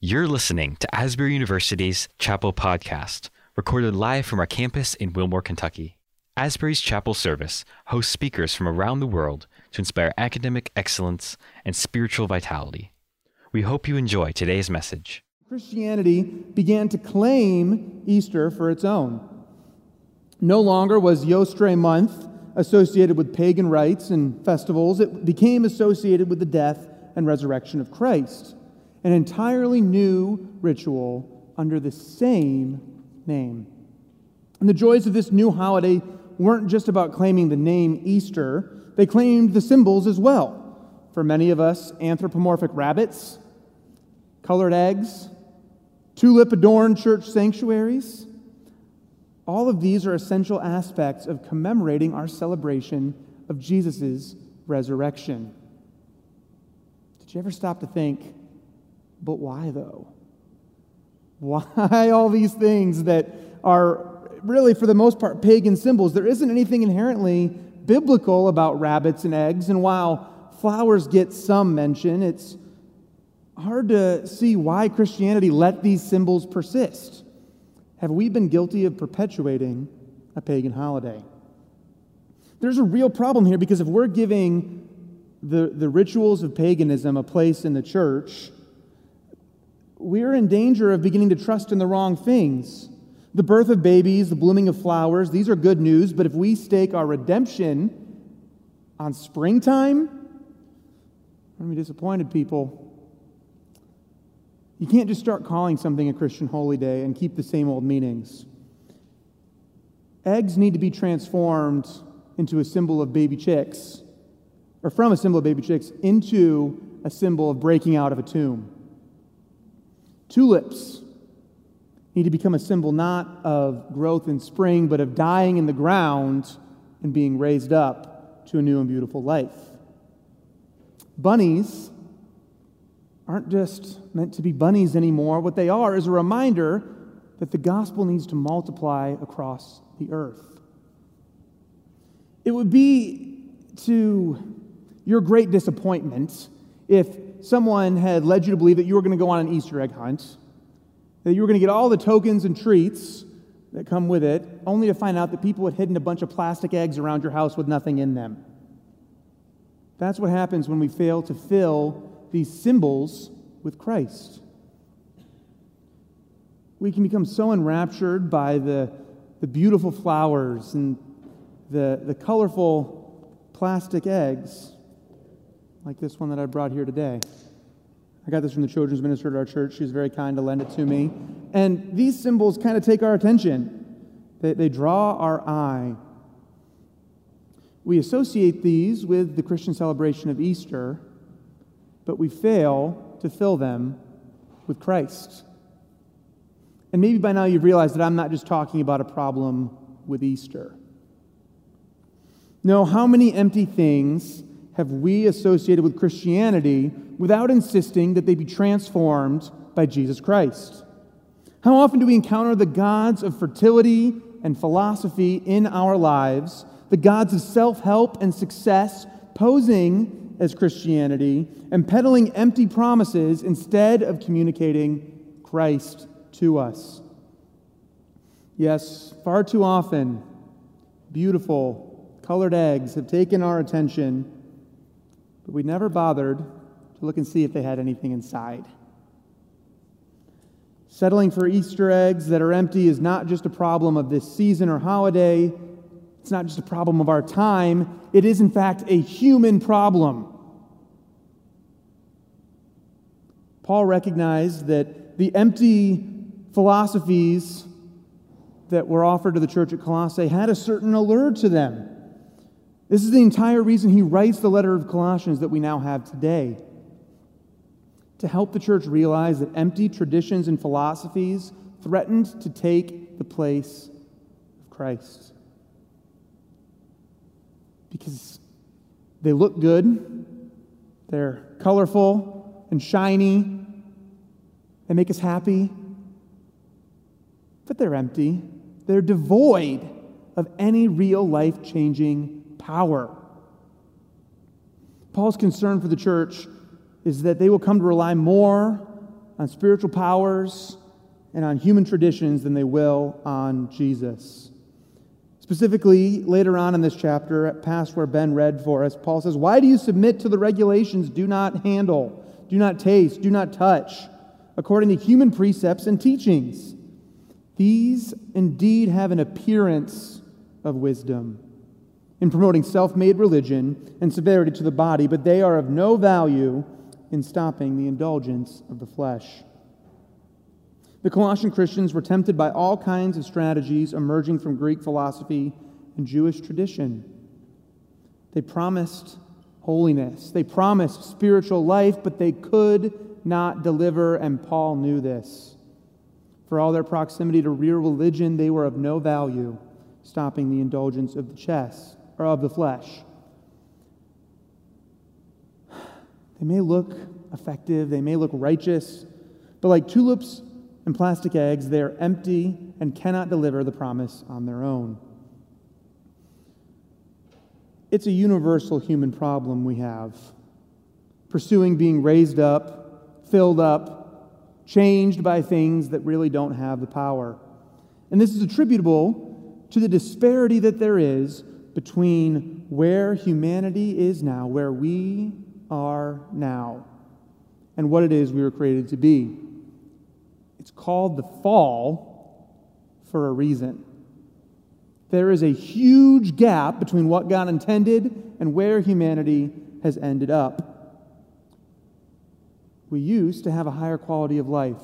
You're listening to Asbury University's Chapel Podcast, recorded live from our campus in Wilmore, Kentucky. Asbury's Chapel Service hosts speakers from around the world to inspire academic excellence and spiritual vitality. We hope you enjoy today's message. Christianity began to claim Easter for its own. No longer was Eostre month associated with pagan rites and festivals, it became associated with the death and resurrection of Christ an entirely new ritual under the same name. And the joys of this new holiday weren't just about claiming the name Easter, they claimed the symbols as well. For many of us, anthropomorphic rabbits, colored eggs, tulip adorned church sanctuaries. All of these are essential aspects of commemorating our celebration of Jesus' resurrection. Did you ever stop to think, but why though? Why all these things that are really, for the most part, pagan symbols? There isn't anything inherently biblical about rabbits and eggs, and while flowers get some mention, it's hard to see why Christianity let these symbols persist. Have we been guilty of perpetuating a pagan holiday? There's a real problem here because if we're giving the, the rituals of paganism a place in the church, we're in danger of beginning to trust in the wrong things. The birth of babies, the blooming of flowers, these are good news, but if we stake our redemption on springtime, we're going to be disappointed, people. You can't just start calling something a Christian holy day and keep the same old meanings. Eggs need to be transformed into a symbol of baby chicks, or from a symbol of baby chicks into a symbol of breaking out of a tomb. Tulips need to become a symbol not of growth in spring, but of dying in the ground and being raised up to a new and beautiful life. Bunnies aren't just meant to be bunnies anymore. What they are is a reminder that the gospel needs to multiply across the earth. It would be to your great disappointment if someone had led you to believe that you were going to go on an Easter egg hunt, that you were going to get all the tokens and treats that come with it, only to find out that people had hidden a bunch of plastic eggs around your house with nothing in them. That's what happens when we fail to fill these symbols with Christ. We can become so enraptured by the, the beautiful flowers and the, the colorful plastic eggs like this one that I brought here today. I got this from the children's minister at our church. She was very kind to lend it to me. And these symbols kind of take our attention, they, they draw our eye. We associate these with the Christian celebration of Easter, but we fail to fill them with Christ. And maybe by now you've realized that I'm not just talking about a problem with Easter. No, how many empty things have we associated with Christianity without insisting that they be transformed by Jesus Christ? How often do we encounter the gods of fertility and philosophy in our lives, the gods of self help and success posing as Christianity and peddling empty promises instead of communicating Christ to us? Yes, far too often, beautiful colored eggs have taken our attention but we never bothered to look and see if they had anything inside. Settling for Easter eggs that are empty is not just a problem of this season or holiday. It's not just a problem of our time. It is, in fact, a human problem. Paul recognized that the empty philosophies that were offered to the church at Colossae had a certain allure to them. This is the entire reason he writes the letter of Colossians that we now have today. To help the church realize that empty traditions and philosophies threatened to take the place of Christ. Because they look good, they're colorful and shiny, they make us happy, but they're empty. They're devoid of any real life changing power. Paul's concern for the church is that they will come to rely more on spiritual powers and on human traditions than they will on Jesus. Specifically, later on in this chapter, past where Ben read for us, Paul says, Why do you submit to the regulations do not handle, do not taste, do not touch, according to human precepts and teachings? These indeed have an appearance of wisdom in promoting self made religion and severity to the body, but they are of no value in stopping the indulgence of the flesh. The Colossian Christians were tempted by all kinds of strategies emerging from Greek philosophy and Jewish tradition. They promised holiness, they promised spiritual life, but they could not deliver, and Paul knew this. For all their proximity to real religion, they were of no value, stopping the indulgence of the chest or of the flesh. They may look effective, they may look righteous, but like tulips and plastic eggs, they are empty and cannot deliver the promise on their own. It's a universal human problem we have. Pursuing being raised up, filled up, changed by things that really don't have the power. And this is attributable to the disparity that there is between where humanity is now, where we are now, and what it is we were created to be. It's called the fall for a reason. There is a huge gap between what God intended and where humanity has ended up. We used to have a higher quality of life.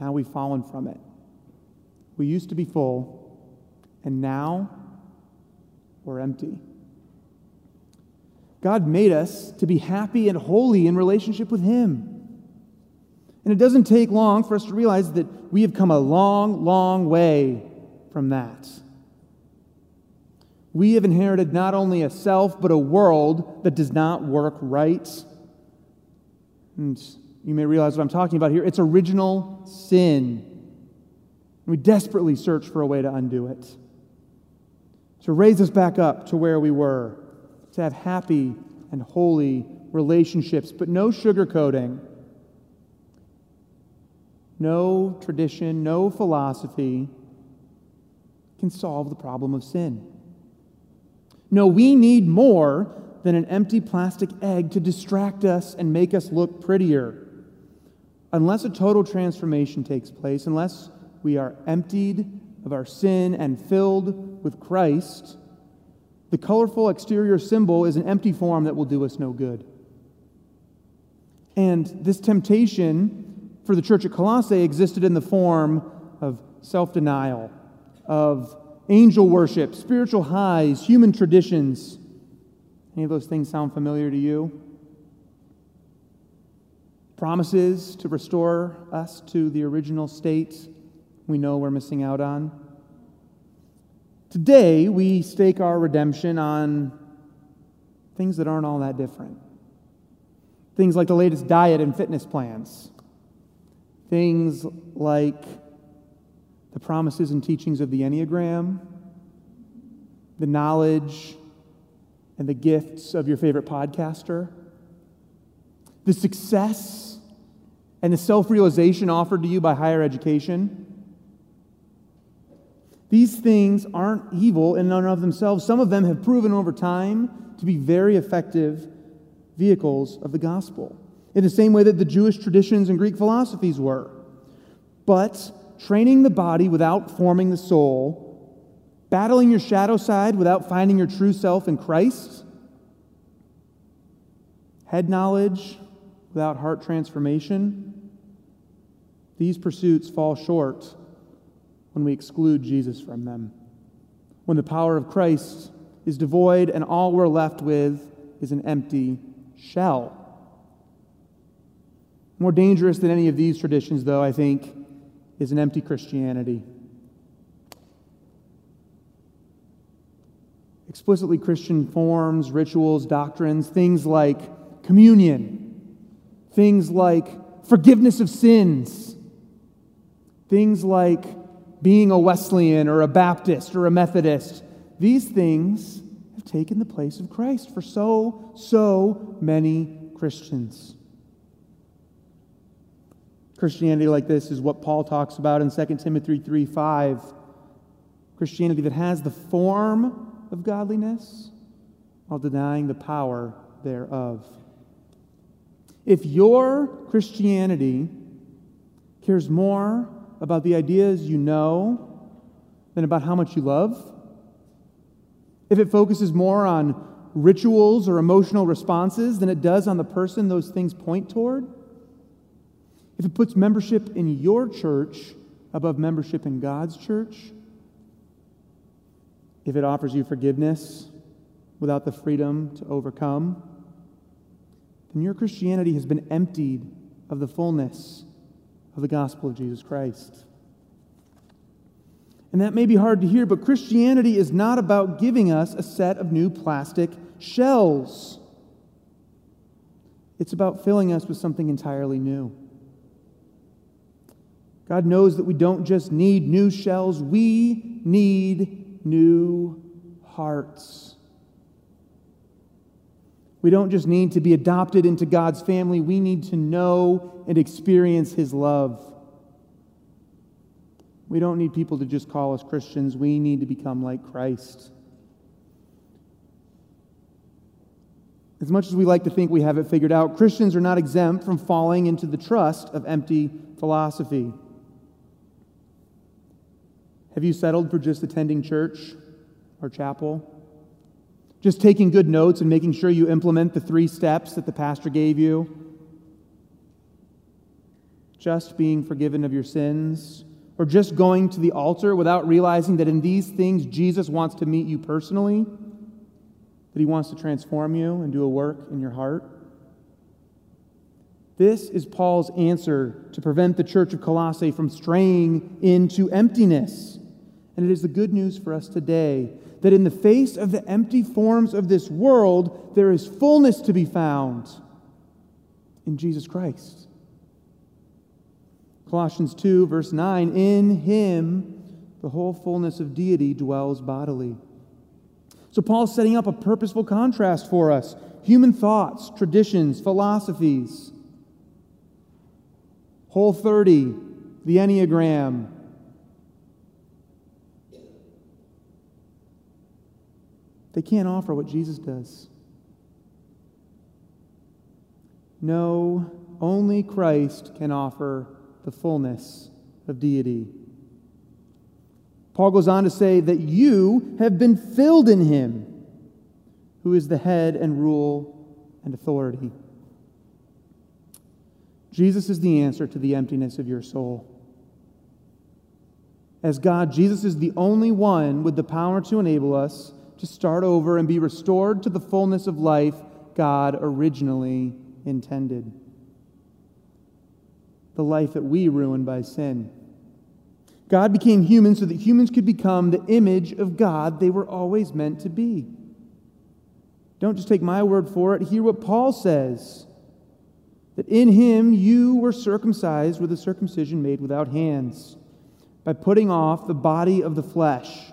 Now we've fallen from it. We used to be full, and now we're empty. God made us to be happy and holy in relationship with Him. And it doesn't take long for us to realize that we have come a long, long way from that. We have inherited not only a self, but a world that does not work right. And you may realize what I'm talking about here. It's original sin. We desperately search for a way to undo it, to raise us back up to where we were, to have happy and holy relationships, but no sugarcoating no tradition, no philosophy can solve the problem of sin. No, we need more than an empty plastic egg to distract us and make us look prettier. Unless a total transformation takes place, unless we are emptied of our sin and filled with Christ, the colorful exterior symbol is an empty form that will do us no good. And this temptation for the church at Colossae existed in the form of self denial, of angel worship, spiritual highs, human traditions. Any of those things sound familiar to you? Promises to restore us to the original state we know we're missing out on. Today, we stake our redemption on things that aren't all that different. Things like the latest diet and fitness plans, Things like the promises and teachings of the Enneagram, the knowledge and the gifts of your favorite podcaster, the success and the self realization offered to you by higher education. These things aren't evil in and of themselves. Some of them have proven over time to be very effective vehicles of the gospel in the same way that the Jewish traditions and Greek philosophies were. But training the body without forming the soul, battling your shadow side without finding your true self in Christ, head knowledge without heart transformation, these pursuits fall short when we exclude Jesus from them. When the power of Christ is devoid and all we're left with is an empty shell. More dangerous than any of these traditions, though, I think, is an empty Christianity. Explicitly Christian forms, rituals, doctrines, things like communion, things like forgiveness of sins, things like being a Wesleyan or a Baptist or a Methodist. These things have taken the place of Christ for so, so many Christians. Christianity like this is what Paul talks about in 2 Timothy 3 5. Christianity that has the form of godliness while denying the power thereof. If your Christianity cares more about the ideas you know than about how much you love, if it focuses more on rituals or emotional responses than it does on the person those things point toward, if it puts membership in your church above membership in God's church, if it offers you forgiveness without the freedom to overcome, then your Christianity has been emptied of the fullness of the gospel of Jesus Christ. And that may be hard to hear, but Christianity is not about giving us a set of new plastic shells. It's about filling us with something entirely new. God knows that we don't just need new shells, we need new hearts. We don't just need to be adopted into God's family, we need to know and experience His love. We don't need people to just call us Christians, we need to become like Christ. As much as we like to think we have it figured out, Christians are not exempt from falling into the trust of empty philosophy. Have you settled for just attending church or chapel? Just taking good notes and making sure you implement the three steps that the pastor gave you? Just being forgiven of your sins? Or just going to the altar without realizing that in these things Jesus wants to meet you personally? That he wants to transform you and do a work in your heart? This is Paul's answer to prevent the church of Colossae from straying into emptiness. And it is the good news for us today that in the face of the empty forms of this world, there is fullness to be found in Jesus Christ. Colossians 2, verse 9 In him the whole fullness of deity dwells bodily. So Paul's setting up a purposeful contrast for us human thoughts, traditions, philosophies. Whole 30, the Enneagram, They can't offer what Jesus does. No, only Christ can offer the fullness of deity. Paul goes on to say that you have been filled in him, who is the head and rule and authority. Jesus is the answer to the emptiness of your soul. As God, Jesus is the only one with the power to enable us to start over and be restored to the fullness of life God originally intended. The life that we ruined by sin. God became human so that humans could become the image of God they were always meant to be. Don't just take my word for it. Hear what Paul says that in him you were circumcised with a circumcision made without hands, by putting off the body of the flesh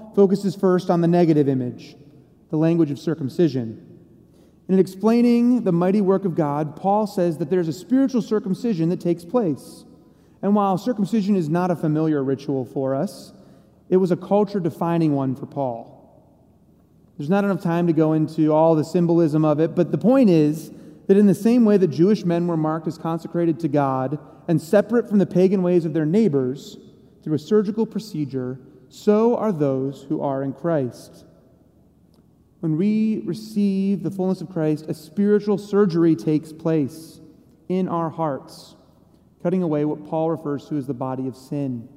focuses first on the negative image, the language of circumcision. And in explaining the mighty work of God, Paul says that there's a spiritual circumcision that takes place. And while circumcision is not a familiar ritual for us, it was a culture defining one for Paul. There's not enough time to go into all the symbolism of it, but the point is that in the same way that Jewish men were marked as consecrated to God and separate from the pagan ways of their neighbors through a surgical procedure, so are those who are in Christ. When we receive the fullness of Christ, a spiritual surgery takes place in our hearts, cutting away what Paul refers to as the body of sin.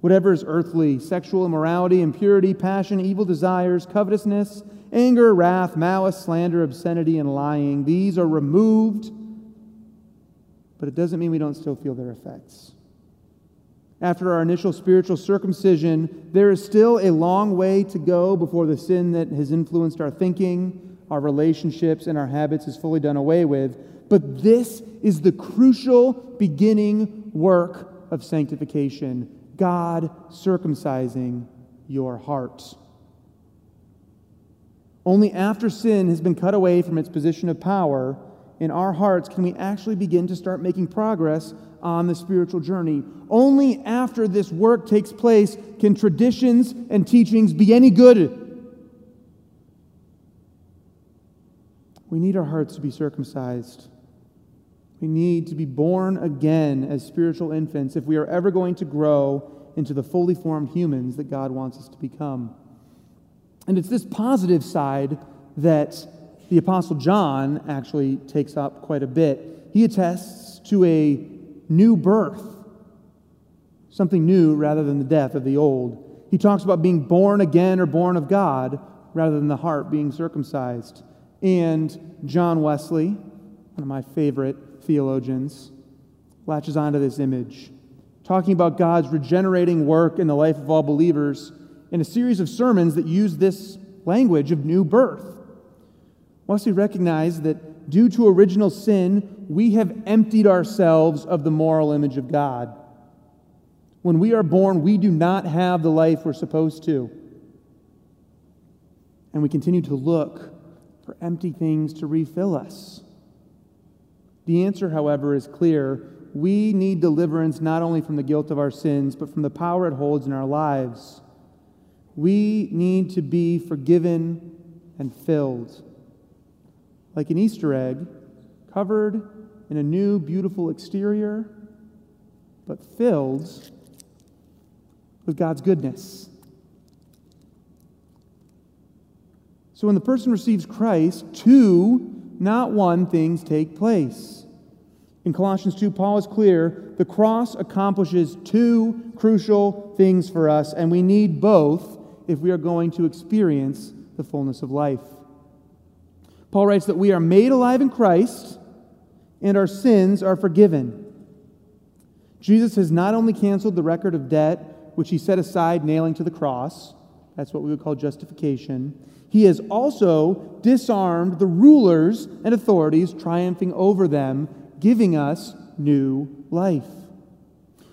Whatever is earthly, sexual immorality, impurity, passion, evil desires, covetousness, anger, wrath, malice, slander, obscenity, and lying, these are removed, but it doesn't mean we don't still feel their effects. After our initial spiritual circumcision, there is still a long way to go before the sin that has influenced our thinking, our relationships, and our habits is fully done away with. But this is the crucial beginning work of sanctification God circumcising your heart. Only after sin has been cut away from its position of power in our hearts can we actually begin to start making progress on the spiritual journey. Only after this work takes place can traditions and teachings be any good. We need our hearts to be circumcised. We need to be born again as spiritual infants if we are ever going to grow into the fully formed humans that God wants us to become. And it's this positive side that the Apostle John actually takes up quite a bit. He attests to a new birth, something new rather than the death of the old. He talks about being born again or born of God rather than the heart being circumcised. And John Wesley, one of my favorite theologians, latches onto this image, talking about God's regenerating work in the life of all believers in a series of sermons that use this language of new birth. Wesley recognize that due to original sin, we have emptied ourselves of the moral image of God. When we are born, we do not have the life we're supposed to. And we continue to look for empty things to refill us. The answer, however, is clear. We need deliverance not only from the guilt of our sins, but from the power it holds in our lives. We need to be forgiven and filled. Like an Easter egg, covered in a new, beautiful exterior, but filled with God's goodness. So when the person receives Christ, two, not one, things take place. In Colossians 2, Paul is clear the cross accomplishes two crucial things for us, and we need both if we are going to experience the fullness of life. Paul writes that we are made alive in Christ and our sins are forgiven. Jesus has not only canceled the record of debt, which he set aside nailing to the cross, that's what we would call justification, he has also disarmed the rulers and authorities, triumphing over them, giving us new life.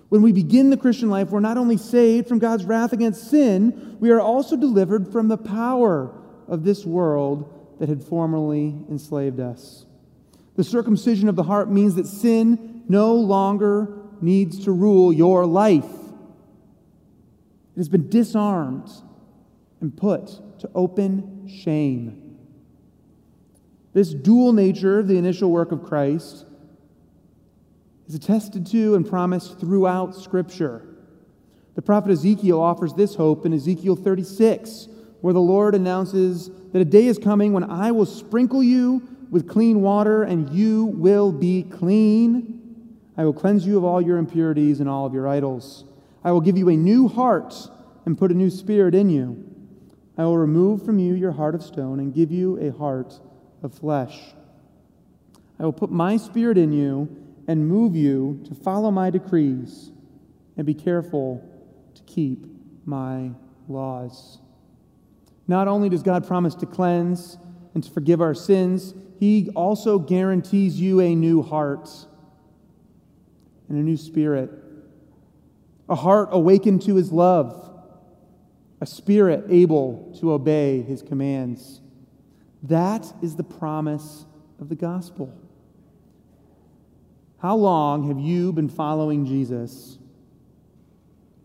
When we begin the Christian life, we're not only saved from God's wrath against sin, we are also delivered from the power of this world that had formerly enslaved us. The circumcision of the heart means that sin no longer needs to rule your life. It has been disarmed and put to open shame. This dual nature of the initial work of Christ is attested to and promised throughout Scripture. The prophet Ezekiel offers this hope in Ezekiel 36, where the Lord announces that a day is coming when I will sprinkle you with clean water and you will be clean. I will cleanse you of all your impurities and all of your idols. I will give you a new heart and put a new spirit in you. I will remove from you your heart of stone and give you a heart of flesh. I will put my spirit in you and move you to follow my decrees and be careful to keep my laws. Not only does God promise to cleanse and to forgive our sins, He also guarantees you a new heart and a new spirit, a heart awakened to His love, a spirit able to obey His commands. That is the promise of the gospel. How long have you been following Jesus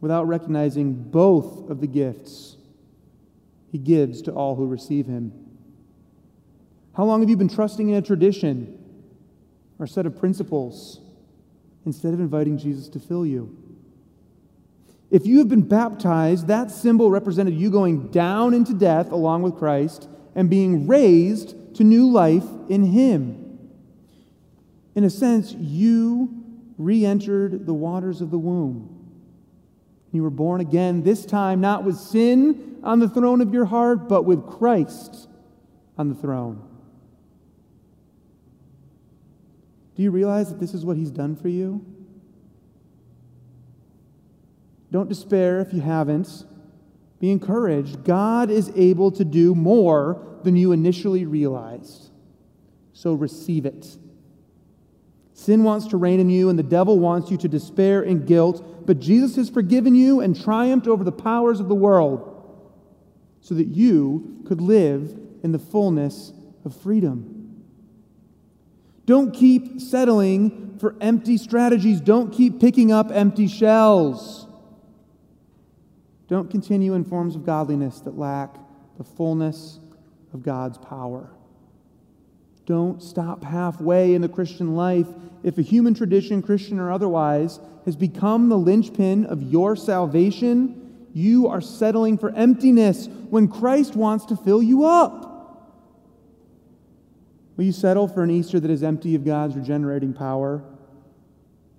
without recognizing both of the gifts he gives to all who receive him? How long have you been trusting in a tradition or a set of principles instead of inviting Jesus to fill you? If you have been baptized, that symbol represented you going down into death along with Christ and being raised to new life in Him. In a sense, you re entered the waters of the womb. You were born again, this time not with sin on the throne of your heart, but with Christ on the throne. Do you realize that this is what He's done for you? Don't despair if you haven't. Be encouraged. God is able to do more than you initially realized. So receive it. Sin wants to reign in you, and the devil wants you to despair and guilt, but Jesus has forgiven you and triumphed over the powers of the world so that you could live in the fullness of freedom. Don't keep settling for empty strategies. Don't keep picking up empty shells. Don't continue in forms of godliness that lack the fullness of God's power. Don't stop halfway in the Christian life if a human tradition, Christian or otherwise, has become the linchpin of your salvation. You are settling for emptiness when Christ wants to fill you up. Will you settle for an Easter that is empty of God's regenerating power?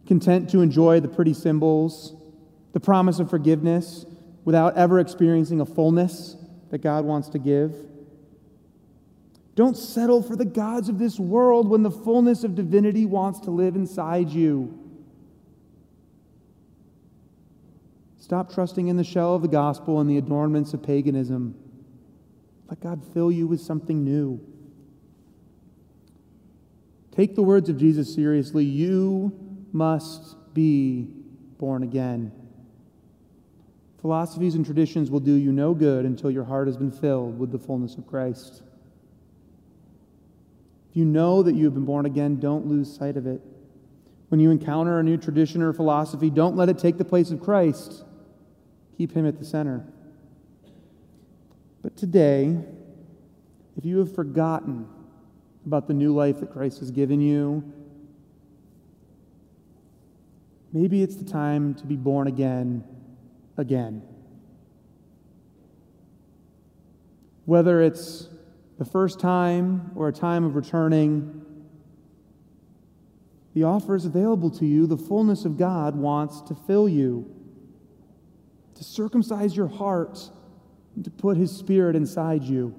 Content to enjoy the pretty symbols, the promise of forgiveness, without ever experiencing a fullness that God wants to give? Don't settle for the gods of this world when the fullness of divinity wants to live inside you. Stop trusting in the shell of the gospel and the adornments of paganism. Let God fill you with something new. Take the words of Jesus seriously. You must be born again. Philosophies and traditions will do you no good until your heart has been filled with the fullness of Christ. If you know that you have been born again, don't lose sight of it. When you encounter a new tradition or philosophy, don't let it take the place of Christ. Keep him at the center. But today, if you have forgotten about the new life that Christ has given you. Maybe it's the time to be born again, again. Whether it's the first time or a time of returning, the offer is available to you. The fullness of God wants to fill you, to circumcise your heart, and to put His Spirit inside you.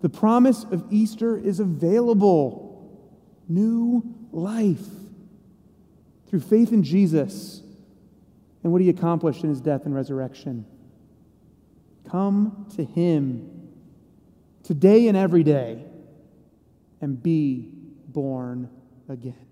The promise of Easter is available new life through faith in Jesus and what he accomplished in his death and resurrection. Come to him today and every day and be born again.